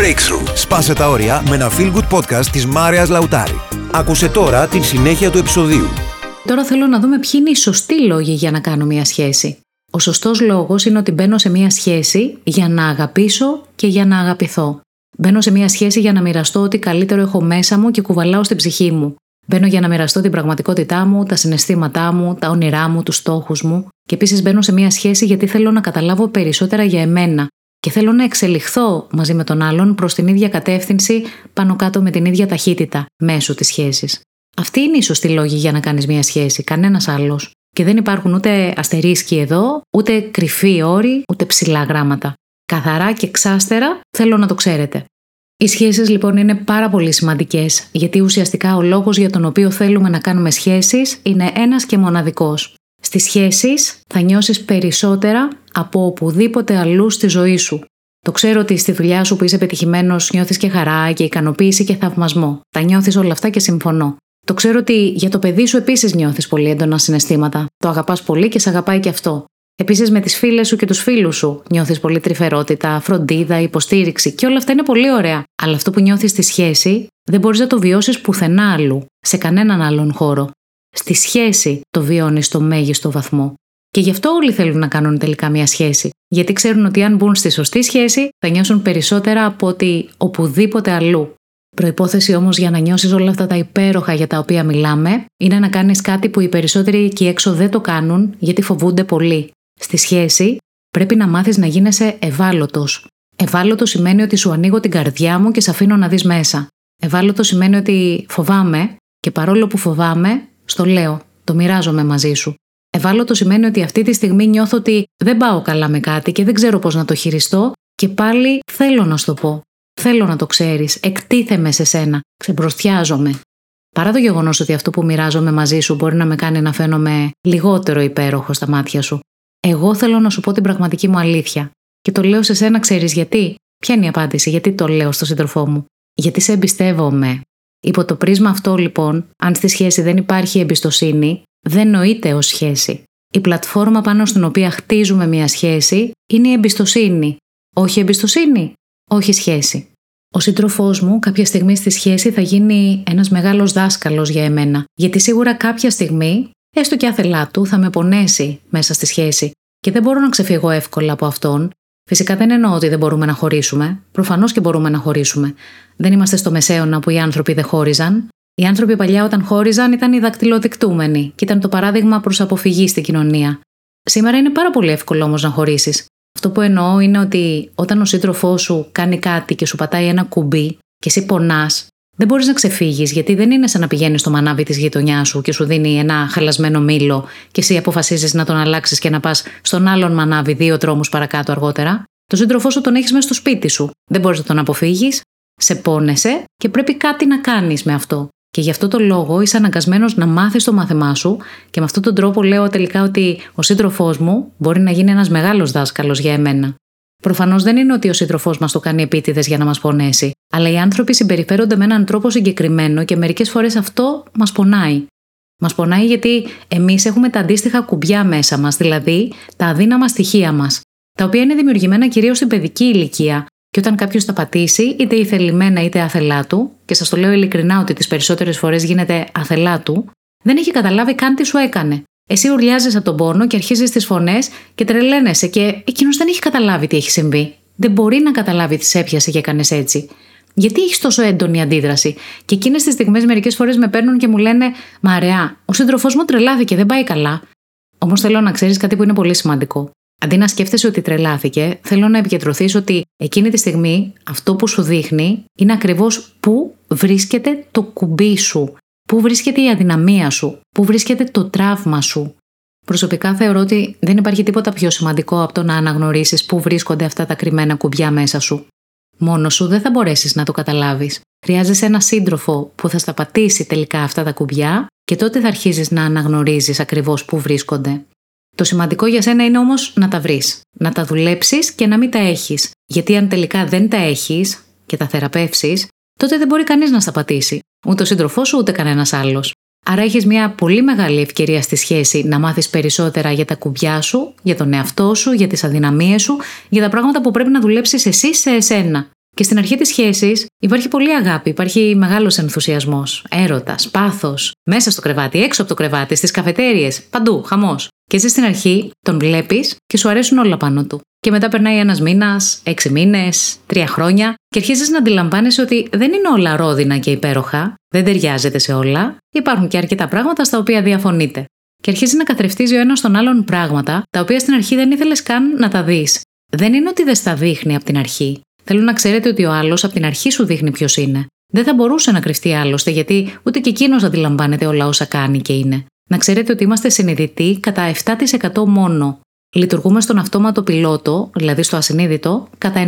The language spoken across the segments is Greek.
Breakthrough. Σπάσε τα όρια με ένα feel good podcast της Μάρειας Λαουτάρη. Άκουσε τώρα την συνέχεια του επεισοδίου. Τώρα θέλω να δούμε ποιοι είναι οι σωστοί λόγοι για να κάνω μια σχέση. Ο σωστός λόγος είναι ότι μπαίνω σε μια σχέση για να αγαπήσω και για να αγαπηθώ. Μπαίνω σε μια σχέση για να μοιραστώ ό,τι καλύτερο έχω μέσα μου και κουβαλάω στην ψυχή μου. Μπαίνω για να μοιραστώ την πραγματικότητά μου, τα συναισθήματά μου, τα όνειρά μου, τους στόχους μου. Και επίσης μπαίνω σε μια σχέση γιατί θέλω να καταλάβω περισσότερα για εμένα. Και θέλω να εξελιχθώ μαζί με τον άλλον προς την ίδια κατεύθυνση, πάνω κάτω με την ίδια ταχύτητα, μέσω της σχέσης. Αυτή είναι η σωστή λόγη για να κάνεις μια σχέση, κανένας άλλος. Και δεν υπάρχουν ούτε αστερίσκοι εδώ, ούτε κρυφοί όροι, ούτε ψηλά γράμματα. Καθαρά και ξάστερα θέλω να το ξέρετε. Οι σχέσεις λοιπόν είναι πάρα πολύ σημαντικές, γιατί ουσιαστικά ο λόγος για τον οποίο θέλουμε να κάνουμε σχέσεις είναι ένας και μοναδικός. Στις σχέσεις θα νιώσεις περισσότερα από οπουδήποτε αλλού στη ζωή σου. Το ξέρω ότι στη δουλειά σου που είσαι πετυχημένος νιώθεις και χαρά και ικανοποίηση και θαυμασμό. Τα νιώθεις όλα αυτά και συμφωνώ. Το ξέρω ότι για το παιδί σου επίσης νιώθεις πολύ έντονα συναισθήματα. Το αγαπάς πολύ και σε αγαπάει και αυτό. Επίσης με τις φίλες σου και τους φίλους σου νιώθεις πολύ τρυφερότητα, φροντίδα, υποστήριξη και όλα αυτά είναι πολύ ωραία. Αλλά αυτό που νιώθεις στη σχέση δεν μπορείς να το βιώσεις πουθενά αλλού, σε κανέναν άλλον χώρο. Στη σχέση το βιώνεις στο μέγιστο βαθμό. Και γι' αυτό όλοι θέλουν να κάνουν τελικά μια σχέση. Γιατί ξέρουν ότι αν μπουν στη σωστή σχέση θα νιώσουν περισσότερα από ότι οπουδήποτε αλλού. Προπόθεση όμως για να νιώσεις όλα αυτά τα υπέροχα για τα οποία μιλάμε είναι να κάνεις κάτι που οι περισσότεροι εκεί έξω δεν το κάνουν γιατί φοβούνται πολύ. Στη σχέση πρέπει να μάθεις να γίνεσαι ευάλωτος. Ευάλωτο σημαίνει ότι σου ανοίγω την καρδιά μου και σε αφήνω να δεις μέσα. Ευάλωτο σημαίνει ότι φοβάμαι και παρόλο που φοβάμαι, στο λέω, το μοιράζομαι μαζί σου. Ευάλωτο σημαίνει ότι αυτή τη στιγμή νιώθω ότι δεν πάω καλά με κάτι και δεν ξέρω πώς να το χειριστώ και πάλι θέλω να σου το πω. Θέλω να το ξέρεις, εκτίθεμαι σε σένα, ξεμπροστιάζομαι. Παρά το γεγονός ότι αυτό που μοιράζομαι μαζί σου μπορεί να με κάνει να φαίνομαι λιγότερο υπέροχο στα μάτια σου, εγώ θέλω να σου πω την πραγματική μου αλήθεια. Και το λέω σε σένα, ξέρεις γιατί; Ποια είναι η απάντηση, γιατί το λέω στον σύντροφό μου; Γιατί σε εμπιστεύομαι; Υπό το πρίσμα αυτό, λοιπόν, αν στη σχέση δεν υπάρχει εμπιστοσύνη, δεν νοείται ως σχέση. Η πλατφόρμα πάνω στην οποία χτίζουμε μια σχέση είναι η εμπιστοσύνη. Όχι εμπιστοσύνη, όχι σχέση. Ο σύντροφός μου κάποια στιγμή στη σχέση θα γίνει ένας μεγάλος δάσκαλος για εμένα. Γιατί σίγουρα κάποια στιγμή έστω και άθελά του, θα με πονέσει μέσα στη σχέση και δεν μπορώ να ξεφύγω εύκολα από αυτόν. Φυσικά δεν εννοώ ότι δεν μπορούμε να χωρίσουμε. Προφανώς και μπορούμε να χωρίσουμε. Δεν είμαστε στο μεσαίωνα που οι άνθρωποι δεν χώριζαν. Οι άνθρωποι παλιά όταν χώριζαν ήταν οι δακτυλοδεικτούμενοι και ήταν το παράδειγμα προς αποφυγή στην κοινωνία. Σήμερα είναι πάρα πολύ εύκολο όμως να χωρίσεις. Αυτό που εννοώ είναι ότι όταν ο σύντροφός σου κάνει κάτι και σου πατάει ένα κουμπί και εσύ πονάς, δεν μπορείς να ξεφύγεις, γιατί δεν είναι σαν να πηγαίνεις στο μανάβι της γειτονιάς σου και σου δίνει ένα χαλασμένο μήλο και εσύ αποφασίζεις να τον αλλάξεις και να πας στον άλλον μανάβι δύο τρόμους παρακάτω αργότερα. Το σύντροφό σου τον έχεις μέσα στο σπίτι σου. Δεν μπορείς να τον αποφύγεις, σε πόνεσαι και πρέπει κάτι να κάνεις με αυτό. Και γι' αυτό το λόγο είσαι αναγκασμένος να μάθεις το μάθημά σου, και με αυτόν τον τρόπο λέω τελικά ότι ο σύντροφός μου μπορεί να γίνει ένας μεγάλος δάσκαλος για εμένα. Προφανώς δεν είναι ότι ο σύντροφός μας το κάνει επίτηδες για να μας πονέσει, αλλά οι άνθρωποι συμπεριφέρονται με έναν τρόπο συγκεκριμένο και μερικές φορές αυτό μας πονάει. Μας πονάει γιατί εμείς έχουμε τα αντίστοιχα κουμπιά μέσα μας, δηλαδή τα αδύναμα στοιχεία μας, τα οποία είναι δημιουργημένα κυρίως στην παιδική ηλικία. Και όταν κάποιος τα πατήσει, είτε ηθελημένα είτε αθελά του, και σας το λέω ειλικρινά ότι τις περισσότερες φορές γίνεται αθελά του, δεν έχει καταλάβει καν τι σου έκανε. Εσύ ουρλιάζεις από τον πόνο και αρχίζεις τις φωνές και τρελαίνεσαι και εκείνος δεν έχει καταλάβει τι έχει συμβεί. Δεν μπορεί να καταλάβει τι έπιασε και έκανες έτσι. Γιατί έχεις τόσο έντονη αντίδραση; Και εκείνες τις στιγμές μερικές φορές με παίρνουν και μου λένε Μαρεά, ο σύντροφός μου τρελάθηκε, δεν πάει καλά. Όμως θέλω να ξέρεις κάτι που είναι πολύ σημαντικό. Αντί να σκέφτεσαι ότι τρελάθηκε, θέλω να επικεντρωθείς ότι εκείνη τη στιγμή αυτό που σου δείχνει είναι ακριβώς πού βρίσκεται το κουμπί σου. Πού βρίσκεται η αδυναμία σου, πού βρίσκεται το τραύμα σου; Προσωπικά θεωρώ ότι δεν υπάρχει τίποτα πιο σημαντικό από το να αναγνωρίσεις πού βρίσκονται αυτά τα κρυμμένα κουμπιά μέσα σου. Μόνο σου δεν θα μπορέσεις να το καταλάβεις. Χρειάζεσαι ένα σύντροφο που θα σταπατήσει τελικά αυτά τα κουμπιά και τότε θα αρχίσει να αναγνωρίζεις ακριβώς πού βρίσκονται. Το σημαντικό για σένα είναι όμως να τα βρεις, να τα δουλέψεις και να μην τα έχεις. Γιατί αν τελικά δεν τα έχεις και τα θεραπεύσεις, τότε δεν μπορεί κανείς να σταπατήσει. Ούτε ο σύντροφός σου, ούτε κανένας άλλος. Άρα έχεις μια πολύ μεγάλη ευκαιρία στη σχέση να μάθεις περισσότερα για τα κουμπιά σου, για τον εαυτό σου, για τις αδυναμίες σου, για τα πράγματα που πρέπει να δουλέψεις εσύ σε εσένα. Και στην αρχή της σχέσης υπάρχει πολύ αγάπη, υπάρχει μεγάλος ενθουσιασμός, έρωτας, πάθος, μέσα στο κρεβάτι, έξω από το κρεβάτι, στις καφετέρειε, παντού, χαμός. Και εσύ στην αρχή τον βλέπεις και σου αρέσουν όλα πάνω του. Και μετά περνάει ένας μήνας, έξι μήνες, τρία χρόνια και αρχίζεις να αντιλαμβάνεσαι ότι δεν είναι όλα ρόδινα και υπέροχα, δεν ταιριάζεται σε όλα, υπάρχουν και αρκετά πράγματα στα οποία διαφωνείτε. Και αρχίζει να καθρεφτίζει ο ένας τον άλλον πράγματα, τα οποία στην αρχή δεν ήθελες καν να τα δεις. Δεν είναι ότι δεν στα δείχνει από την αρχή. Θέλω να ξέρετε ότι ο άλλος από την αρχή σου δείχνει ποιος είναι. Δεν θα μπορούσε να κρυφτεί άλλωστε, γιατί ούτε και εκείνος αντιλαμβάνεται όλα όσα κάνει και είναι. Να ξέρετε ότι είμαστε συνειδητοί κατά 7% μόνο. Λειτουργούμε στον αυτόματο πιλότο, δηλαδή στο ασυνείδητο, κατά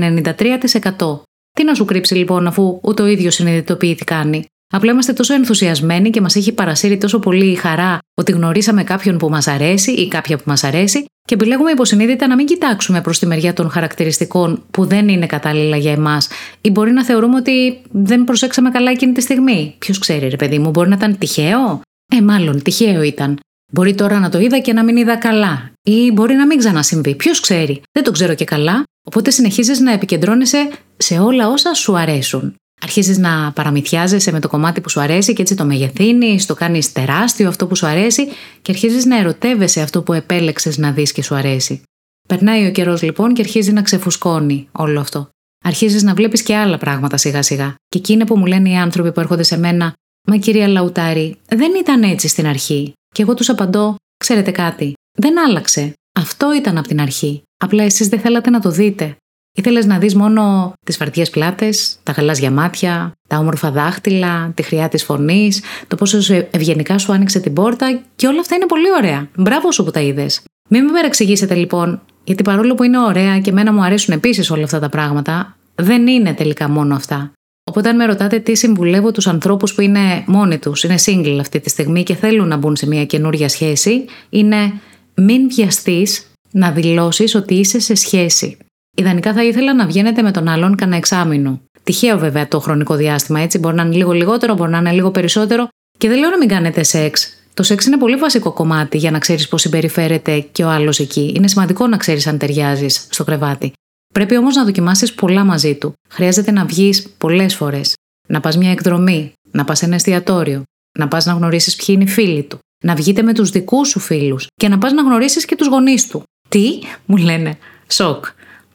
93%. Τι να σου κρύψει λοιπόν, αφού ούτε ο ίδιος συνειδητοποιεί τι κάνει. Απλά είμαστε τόσο ενθουσιασμένοι και μας έχει παρασύρει τόσο πολύ η χαρά ότι γνωρίσαμε κάποιον που μας αρέσει ή κάποια που μας αρέσει και επιλέγουμε υποσυνείδητα να μην κοιτάξουμε προς τη μεριά των χαρακτηριστικών που δεν είναι κατάλληλα για εμάς ή μπορεί να θεωρούμε ότι δεν προσέξαμε καλά εκείνη τη στιγμή. Ποιος ξέρει, ρε παιδί μου, μπορεί να ήταν τυχαίο; Ε, μάλλον τυχαίο ήταν. Μπορεί τώρα να το είδα και να μην είδα καλά. Ή μπορεί να μην ξανασυμβεί. Ποιος ξέρει. Δεν το ξέρω και καλά. Οπότε συνεχίζεις να επικεντρώνεσαι σε όλα όσα σου αρέσουν. Αρχίζεις να παραμυθιάζεσαι με το κομμάτι που σου αρέσει και έτσι το μεγεθύνεις, το κάνεις τεράστιο αυτό που σου αρέσει και αρχίζεις να ερωτεύεσαι αυτό που επέλεξες να δεις και σου αρέσει. Περνάει ο καιρός λοιπόν και αρχίζει να ξεφουσκώνει όλο αυτό. Αρχίζεις να βλέπεις και άλλα πράγματα σιγά σιγά. Και εκεί είναι που μου λένε οι άνθρωποι που έρχονται σε μένα, Μα κυρία Λαουτάρη, δεν ήταν έτσι στην αρχή. Και εγώ τους απαντώ, Ξέρετε κάτι, δεν άλλαξε. Αυτό ήταν από την αρχή. Απλά εσείς δεν θέλατε να το δείτε. Ήθελες να δεις μόνο τις φαρτιέ πλάτες, τα γαλάζια μάτια, τα όμορφα δάχτυλα, τη χρειά της φωνής, το πόσο ευγενικά σου άνοιξε την πόρτα και όλα αυτά είναι πολύ ωραία. Μπράβο σου που τα είδες. Μην με παρεξηγήσετε λοιπόν, γιατί παρόλο που είναι ωραία και εμένα μου αρέσουν επίσης όλα αυτά τα πράγματα, δεν είναι τελικά μόνο αυτά. Οπότε, αν με ρωτάτε τι συμβουλεύω τους ανθρώπους που είναι μόνοι τους, είναι single αυτή τη στιγμή και θέλουν να μπουν σε μια καινούρια σχέση, είναι μην βιαστείς να δηλώσεις ότι είσαι σε σχέση. Ιδανικά θα ήθελα να βγαίνετε με τον άλλον κανένα εξάμεινο. Τυχαίο βέβαια το χρονικό διάστημα, έτσι. Μπορεί να είναι λίγο λιγότερο, μπορεί να είναι λίγο περισσότερο. Και δεν λέω να μην κάνετε σεξ. Το σεξ είναι πολύ βασικό κομμάτι για να ξέρεις πώς συμπεριφέρεται και ο άλλος εκεί. Είναι σημαντικό να ξέρεις αν ταιριάζεις στο κρεβάτι. Πρέπει όμως να δοκιμάσεις πολλά μαζί του. Χρειάζεται να βγεις πολλές φορές. Να πας μια εκδρομή, να πας ένα εστιατόριο, να πας να γνωρίσεις ποιοι είναι οι φίλοι του, να βγείτε με τους δικούς σου φίλους και να πας να γνωρίσεις και τους γονείς του. Τι, μου λένε, σοκ.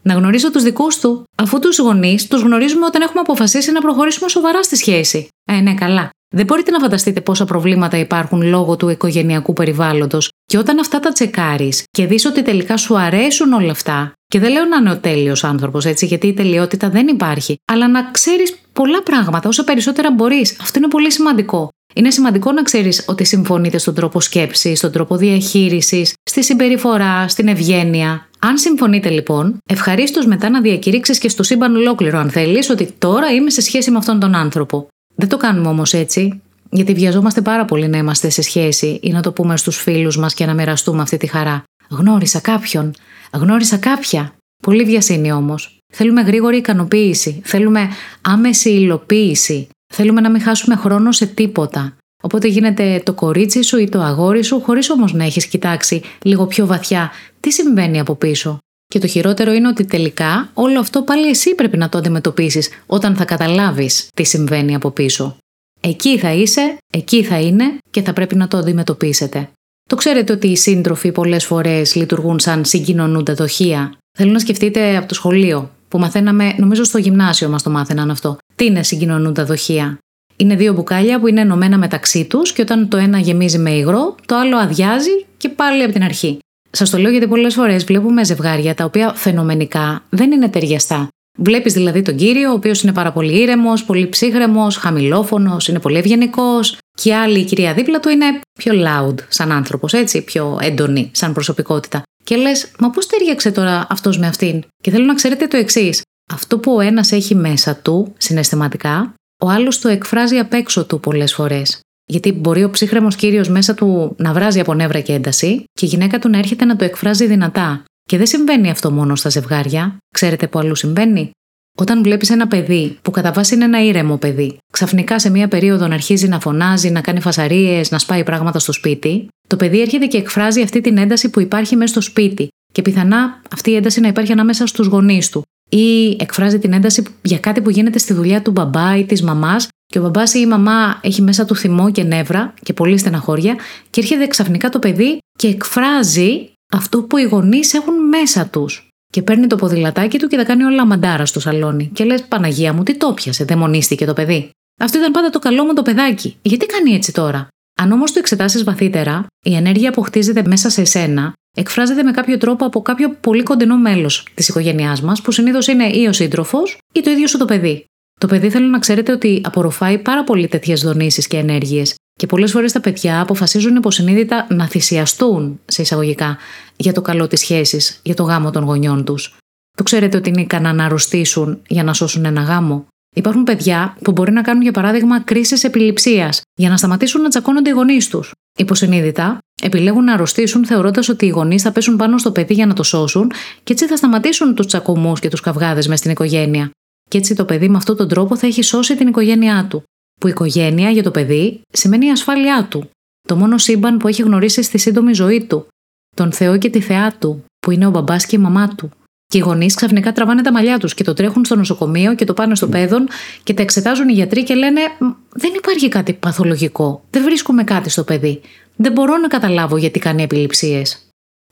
Να γνωρίσω τους δικούς του, αφού τους γονείς τους γνωρίζουμε όταν έχουμε αποφασίσει να προχωρήσουμε σοβαρά στη σχέση. Ε, ναι, καλά. Δεν μπορείτε να φανταστείτε πόσα προβλήματα υπάρχουν λόγω του οικογενειακού περιβάλλοντος. Και όταν αυτά τα τσεκάρεις και δεις ότι τελικά σου αρέσουν όλα αυτά, και δεν λέω να είναι ο τέλειος άνθρωπος, έτσι, γιατί η τελειότητα δεν υπάρχει, αλλά να ξέρεις πολλά πράγματα όσο περισσότερα μπορείς. Αυτό είναι πολύ σημαντικό. Είναι σημαντικό να ξέρεις ότι συμφωνείτε στον τρόπο σκέψης, στον τρόπο διαχείρισης, στη συμπεριφορά, στην ευγένεια. Αν συμφωνείτε λοιπόν, ευχαρίστως μετά να διακηρύξεις και στο σύμπαν ολόκληρο, αν θέλεις, ότι τώρα είμαι σε σχέση με αυτόν τον άνθρωπο. Δεν το κάνουμε όμως έτσι, γιατί βιαζόμαστε πάρα πολύ να είμαστε σε σχέση ή να το πούμε στους φίλους μας και να μοιραστούμε αυτή τη χαρά. Γνώρισα κάποιον, γνώρισα κάποια. Πολύ βιασύνη όμως. Θέλουμε γρήγορη ικανοποίηση. Θέλουμε άμεση υλοποίηση. Θέλουμε να μην χάσουμε χρόνο σε τίποτα. Οπότε γίνεται το κορίτσι σου ή το αγόρι σου, χωρίς όμως να έχεις κοιτάξει λίγο πιο βαθιά τι συμβαίνει από πίσω. Και το χειρότερο είναι ότι τελικά όλο αυτό πάλι εσύ πρέπει να το αντιμετωπίσεις όταν θα καταλάβεις τι συμβαίνει από πίσω. Εκεί θα είσαι, εκεί θα είναι και θα πρέπει να το αντιμετωπίσετε. Το ξέρετε ότι οι σύντροφοι πολλές φορές λειτουργούν σαν συγκοινωνούντα δοχεία. Θέλω να σκεφτείτε από το σχολείο, που μαθαίναμε, νομίζω στο γυμνάσιο μας το μάθαιναν αυτό. Τι είναι συγκοινωνούντα δοχεία. Είναι δύο μπουκάλια που είναι ενωμένα μεταξύ τους και όταν το ένα γεμίζει με υγρό, το άλλο αδειάζει και πάλι από την αρχή. Σας το λέω γιατί πολλές φορές βλέπουμε ζευγάρια τα οποία φαινομενικά δεν είναι ταιριαστά. Βλέπεις δηλαδή τον κύριο, ο οποίος είναι πάρα πολύ ήρεμος, πολύ ψύχρεμος, χαμηλόφωνος, είναι πολύ ευγενικός, και η άλλη η κυρία δίπλα του είναι πιο loud σαν άνθρωπος, έτσι, πιο έντονη σαν προσωπικότητα. Και λες, μα πώς ταιριάξε τώρα αυτός με αυτήν; Και θέλω να ξέρετε το εξής. Αυτό που ο ένας έχει μέσα του, συναισθηματικά, ο άλλος το εκφράζει απ' έξω του πολλές φορές. Γιατί μπορεί ο ψύχρεμος κύριος μέσα του να βράζει από νεύρα και ένταση και η γυναίκα του να έρχεται να το εκφράζει δυνατά. Και δεν συμβαίνει αυτό μόνο στα ζευγάρια. Ξέρετε που αλλού συμβαίνει; Όταν βλέπεις ένα παιδί που κατά βάση είναι ένα ήρεμο παιδί, ξαφνικά σε μία περίοδο να αρχίζει να φωνάζει, να κάνει φασαρίες, να σπάει πράγματα στο σπίτι, το παιδί έρχεται και εκφράζει αυτή την ένταση που υπάρχει μέσα στο σπίτι. Και πιθανά αυτή η ένταση να υπάρχει ανάμεσα στους γονείς του. ή εκφράζει την ένταση για κάτι που γίνεται στη δουλειά του μπαμπά ή της μαμάς και ο μπαμπάς ή η μαμά έχει μέσα του θυμό και νεύρα και πολύ στεναχώρια και έρχεται ξαφνικά το παιδί και εκφράζει αυτό που οι γονείς έχουν μέσα τους. Και παίρνει το ποδηλατάκι του και τα κάνει όλα μαντάρα στο σαλόνι. Και λες, Παναγία μου, τι το πιασε, δαιμονίστηκε το παιδί. Αυτό ήταν πάντα το καλό μου το παιδάκι. Γιατί κάνει έτσι τώρα; Αν όμως το εξετάσεις βαθύτερα, η ενέργεια που χτίζεται μέσα σε εσένα εκφράζεται με κάποιο τρόπο από κάποιο πολύ κοντινό μέλος της οικογένειάς μας, που συνήθως είναι ή ο σύντροφος ή το ίδιο σου το παιδί. Το παιδί θέλω να ξέρετε ότι απορροφάει πάρα πολύ τέτοιες δονήσεις και ενέργειες. Και πολλές φορές τα παιδιά αποφασίζουν υποσυνείδητα να θυσιαστούν, σε εισαγωγικά, για το καλό της σχέσης, για το γάμο των γονιών τους. Το ξέρετε ότι είναι ικανά να αρρωστήσουν για να σώσουν ένα γάμο; Υπάρχουν παιδιά που μπορεί να κάνουν, για παράδειγμα, κρίσεις επιληψίας για να σταματήσουν να τσακώνονται οι γονείς τους. Υποσυνείδητα, επιλέγουν να αρρωστήσουν θεωρώντας ότι οι γονείς θα πέσουν πάνω στο παιδί για να το σώσουν και έτσι θα σταματήσουν τους τσακωμούς και τους καυγάδες μες στην οικογένεια. Και έτσι το παιδί με αυτόν τον τρόπο θα έχει σώσει την οικογένειά του. Που η οικογένεια για το παιδί σημαίνει η ασφάλειά του. Το μόνο σύμπαν που έχει γνωρίσει στη σύντομη ζωή του. Τον Θεό και τη θεά του, που είναι ο μπαμπάς και η μαμά του. Και οι γονείς ξαφνικά τραβάνε τα μαλλιά τους και το τρέχουν στο νοσοκομείο και το πάνε στο παιδόν και τα εξετάζουν οι γιατροί και λένε Δεν υπάρχει κάτι παθολογικό. Δεν βρίσκουμε κάτι στο παιδί. Δεν μπορώ να καταλάβω γιατί κάνει επιληψίες.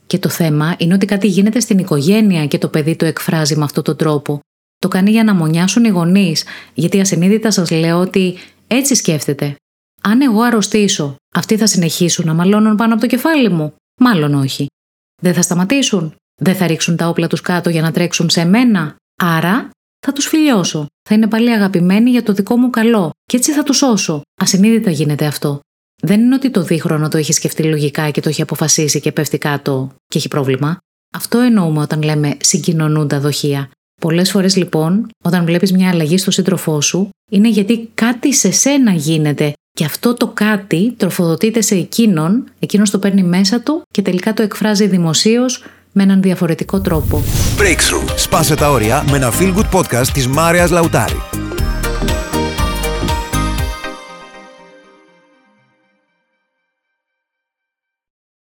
Και το θέμα είναι ότι κάτι γίνεται στην οικογένεια και το παιδί το εκφράζει με αυτόν τον τρόπο. Το κάνει για να μονιάσουν οι γονείς, γιατί ασυνείδητα σας λέω ότι έτσι σκέφτεται. Αν εγώ αρρωστήσω, αυτοί θα συνεχίσουν να μαλώνουν πάνω από το κεφάλι μου; Μάλλον όχι. Δεν θα σταματήσουν; Δεν θα ρίξουν τα όπλα τους κάτω για να τρέξουν σε μένα; Άρα θα τους φιλιώσω. Θα είναι πάλι αγαπημένοι για το δικό μου καλό. Και έτσι θα τους σώσω. Ασυνείδητα γίνεται αυτό. Δεν είναι ότι το δίχρονο το έχει σκεφτεί λογικά και το έχει αποφασίσει και πέφτει κάτω και έχει πρόβλημα. Αυτό εννοούμε όταν λέμε συγκοινωνούν τα δοχεία. Πολλές φορές λοιπόν, όταν βλέπεις μια αλλαγή στο σύντροφό σου, είναι γιατί κάτι σε σένα γίνεται και αυτό το κάτι τροφοδοτείται σε εκείνον, εκείνος το παίρνει μέσα του και τελικά το εκφράζει δημοσίως με έναν διαφορετικό τρόπο. Breakthrough. Σπάσε τα όρια με ένα feel good podcast της Μάριας Λαουτάρη.